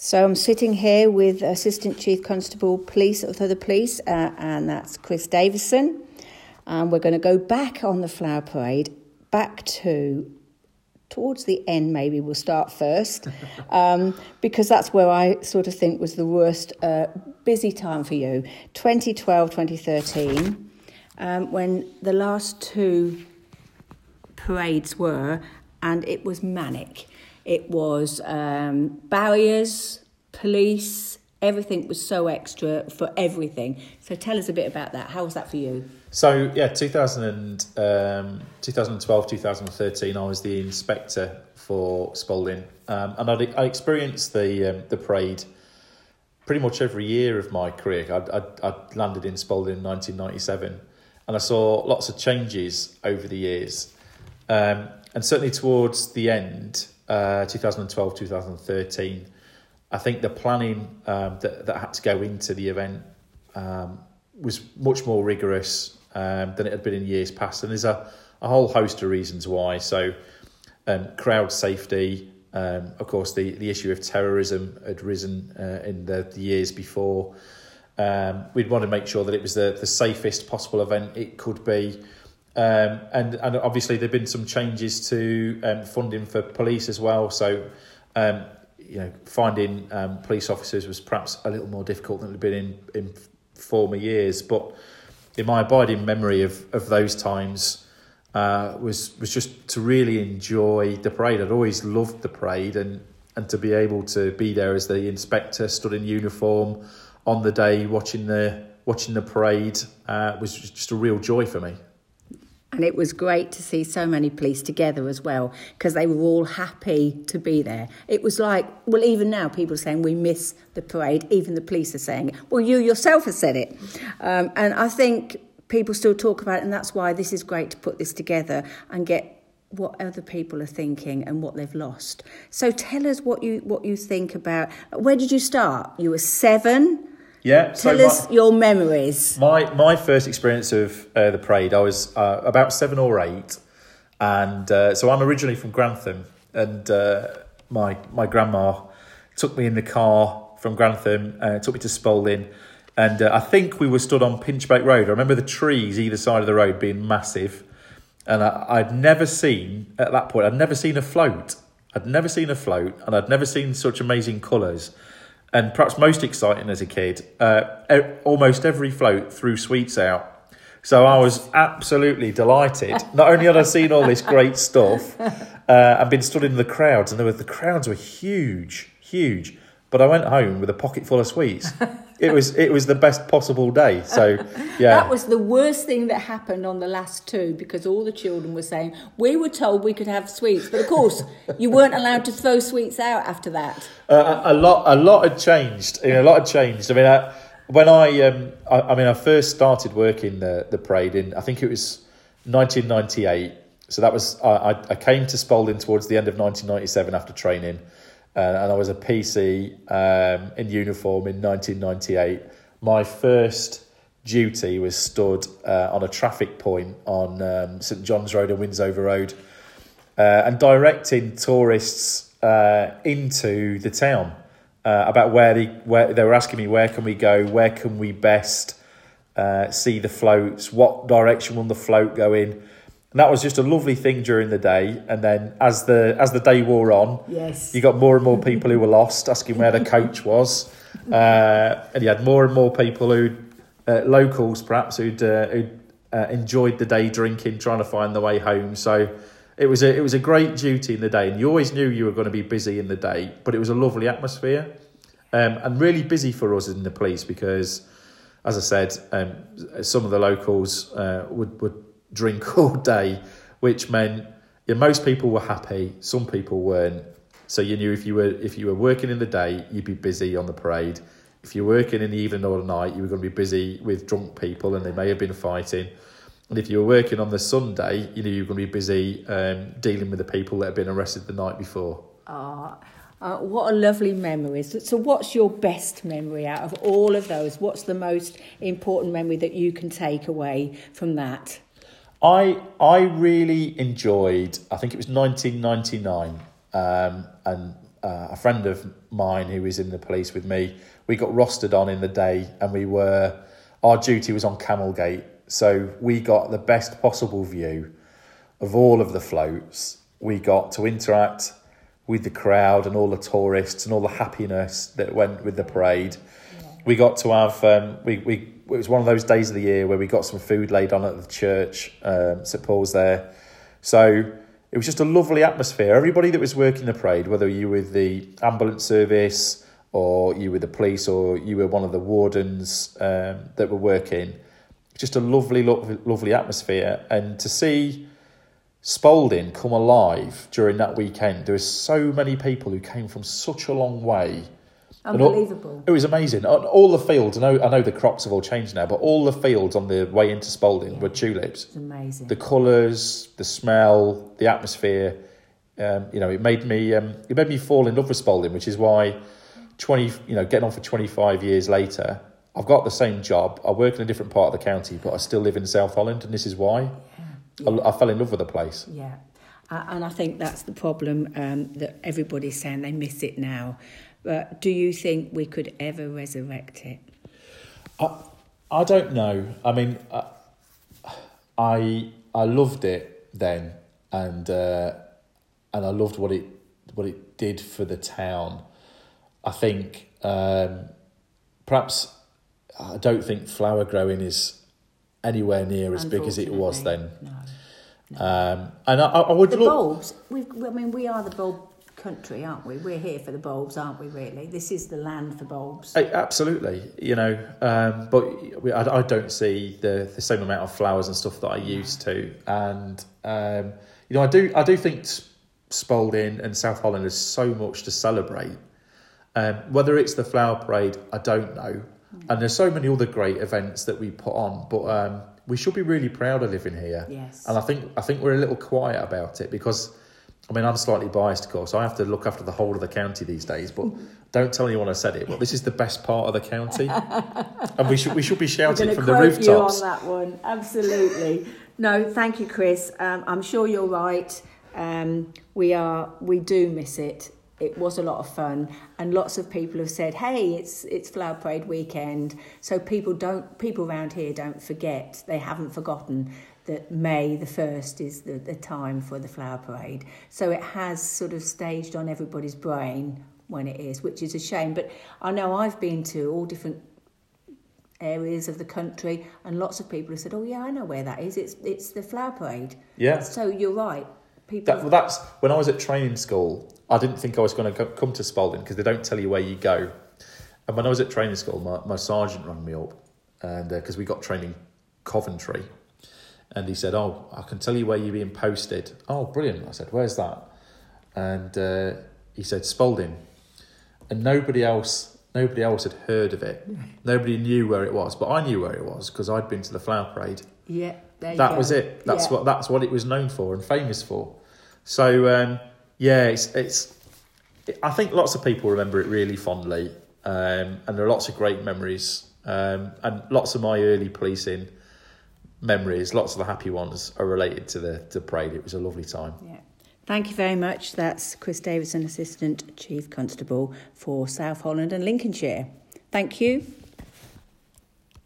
So I'm sitting here with Assistant Chief Constable Police of the Police, uh, and that's Chris Davison. And we're going to go back on the flower parade, back to towards the end. Maybe we'll start first, um, because that's where I sort of think was the worst uh, busy time for you. 2012, 2013, um, when the last two parades were, and it was manic. It was um, barriers, police, everything was so extra for everything. So tell us a bit about that. How was that for you? So yeah, 2000 and, um, 2012, 2013, I was the inspector for Spalding, um, and I'd, I experienced the um, the parade pretty much every year of my career. I'd, I'd landed in Spalding in 1997, and I saw lots of changes over the years, um, and certainly towards the end, uh, 2012, 2013, I think the planning um, that, that had to go into the event um, was much more rigorous um, than it had been in years past. And there's a, a whole host of reasons why. So, um, crowd safety, um, of course, the, the issue of terrorism had risen uh, in the, the years before. Um, we'd want to make sure that it was the, the safest possible event it could be. Um, and and obviously there've been some changes to um, funding for police as well. So um, you know finding um, police officers was perhaps a little more difficult than it had been in in former years. But in my abiding memory of of those times. Uh, was was just to really enjoy the parade. I'd always loved the parade, and and to be able to be there as the inspector, stood in uniform on the day, watching the watching the parade, uh, was just a real joy for me. And it was great to see so many police together as well because they were all happy to be there. It was like, well, even now people are saying we miss the parade. Even the police are saying. Well, you yourself have said it. Um, and I think people still talk about it, and that's why this is great to put this together and get what other people are thinking and what they've lost. So tell us what you what you think about. Where did you start? You were seven. Yeah. Tell so us my, your memories. My my first experience of uh, the parade, I was uh, about seven or eight, and uh, so I'm originally from Grantham, and uh, my my grandma took me in the car from Grantham, uh, took me to Spalding, and uh, I think we were stood on Pinchbeck Road. I remember the trees either side of the road being massive, and I, I'd never seen at that point. I'd never seen a float. I'd never seen a float, and I'd never seen such amazing colours and perhaps most exciting as a kid, uh, almost every float threw sweets out. So I was absolutely delighted. Not only had I seen all this great stuff, uh, I've been stood in the crowds, and there were, the crowds were huge, huge. But I went home with a pocket full of sweets. It was it was the best possible day. So yeah, That was the worst thing that happened on the last two because all the children were saying we were told we could have sweets, but of course you weren't allowed to throw sweets out after that. Uh, a lot, a lot had changed. You know, a lot had changed. I mean, I, when I, um, I, I mean, I first started working the the parade in, I think it was 1998. So that was I, I, I came to Spalding towards the end of 1997 after training, uh, and I was a PC um, in uniform in 1998. My first duty was stood uh, on a traffic point on um, St John's Road and Winsover Road, uh, and directing tourists uh, into the town uh, about where they where they were asking me where can we go, where can we best uh, see the floats, what direction will the float go in. And that was just a lovely thing during the day, and then as the as the day wore on, Yes. you got more and more people who were lost, asking where the coach was, uh, and you had more and more people who, uh, locals perhaps, who'd, uh, who'd uh, enjoyed the day drinking, trying to find the way home. So it was a it was a great duty in the day, and you always knew you were going to be busy in the day, but it was a lovely atmosphere, um, and really busy for us in the police because, as I said, um, some of the locals uh, would would drink all day, which meant yeah, most people were happy, some people weren't. So you knew if you were if you were working in the day, you'd be busy on the parade. If you're working in the evening or the night, you were going to be busy with drunk people, and they may have been fighting. And if you were working on the Sunday, you knew you were going to be busy um, dealing with the people that had been arrested the night before. Ah, uh, what a lovely memory. So, what's your best memory out of all of those? What's the most important memory that you can take away from that? I I really enjoyed. I think it was 1999, um, and uh, a friend of mine who was in the police with me, we got rostered on in the day, and we were our duty was on Camelgate, so we got the best possible view of all of the floats. We got to interact with the crowd and all the tourists and all the happiness that went with the parade. We got to have um, we we it was one of those days of the year where we got some food laid on at the church, um, St Paul's there. So it was just a lovely atmosphere. Everybody that was working the parade, whether you were the ambulance service or you were the police or you were one of the wardens um, that were working, just a lovely, lovely, lovely atmosphere. And to see Spalding come alive during that weekend, there was so many people who came from such a long way. Unbelievable. it was amazing. On All the fields, I know, I know the crops have all changed now, but all the fields on the way into Spalding were tulips. It's amazing. The colours, the smell, the atmosphere. Um, you know, it made me um, it made me fall in love with Spalding, which is why twenty you know getting on for twenty five years later, I've got the same job. I work in a different part of the county, but I still live in South Holland, and this is why I, I fell in love with the place. Yeah. Uh, and I think that's the problem um, that everybody's saying they miss it now. But do you think we could ever resurrect it? I, I don't know. I mean, I, I I loved it then, and uh, and I loved what it what it did for the town. I think um, perhaps I don't think flower growing is anywhere near as big as it was then. No. Um, and I, I would The look. bulbs, we've, I mean, we are the bulb country, aren't we? We're here for the bulbs, aren't we, really? This is the land for bulbs. Absolutely, you know, um, but we, I, I don't see the, the same amount of flowers and stuff that I used to, and um, you know, I do I do think Spalding and South Holland is so much to celebrate. Um, whether it's the flower parade, I don't know, and there's so many other great events that we put on, but um, we should be really proud of living here. Yes. and I think I think we're a little quiet about it because. I mean, I'm slightly biased, of course. I have to look after the whole of the county these days, but don't tell anyone I said it. But this is the best part of the county, and we should we should be shouting going to from the quote you on that one. Absolutely. no, thank you, Chris. Um, I'm sure you're right. Um, we are. We do miss it. It was a lot of fun, and lots of people have said, "Hey, it's it's Flower Parade weekend." So people don't people around here don't forget. They haven't forgotten that May the first is the, the time for the Flower Parade. So it has sort of staged on everybody's brain when it is, which is a shame. But I know I've been to all different areas of the country, and lots of people have said, "Oh yeah, I know where that is. It's it's the flower parade." Yeah. So you're right. People. That, well, that's when I was at training school. I didn't think I was going to come to Spalding because they don't tell you where you go. And when I was at training school, my, my sergeant rang me up, and uh, because we got training Coventry, and he said, "Oh, I can tell you where you're being posted." Oh, brilliant! I said, "Where's that?" And uh, he said, "Spalding," and nobody else. Nobody else had heard of it. Nobody knew where it was, but I knew where it was because I'd been to the flower parade yeah. There you that was it. That's Yeah. what that's what it was known for and famous for. So um, yeah, it's it's. I think lots of people remember it really fondly, um, and there are lots of great memories, um, and lots of my early policing memories, lots of the happy ones, are related to the to parade. It was a lovely time. Yeah. Thank you very much. That's Chris Davison, Assistant Chief Constable for South Holland and Lincolnshire. Thank you.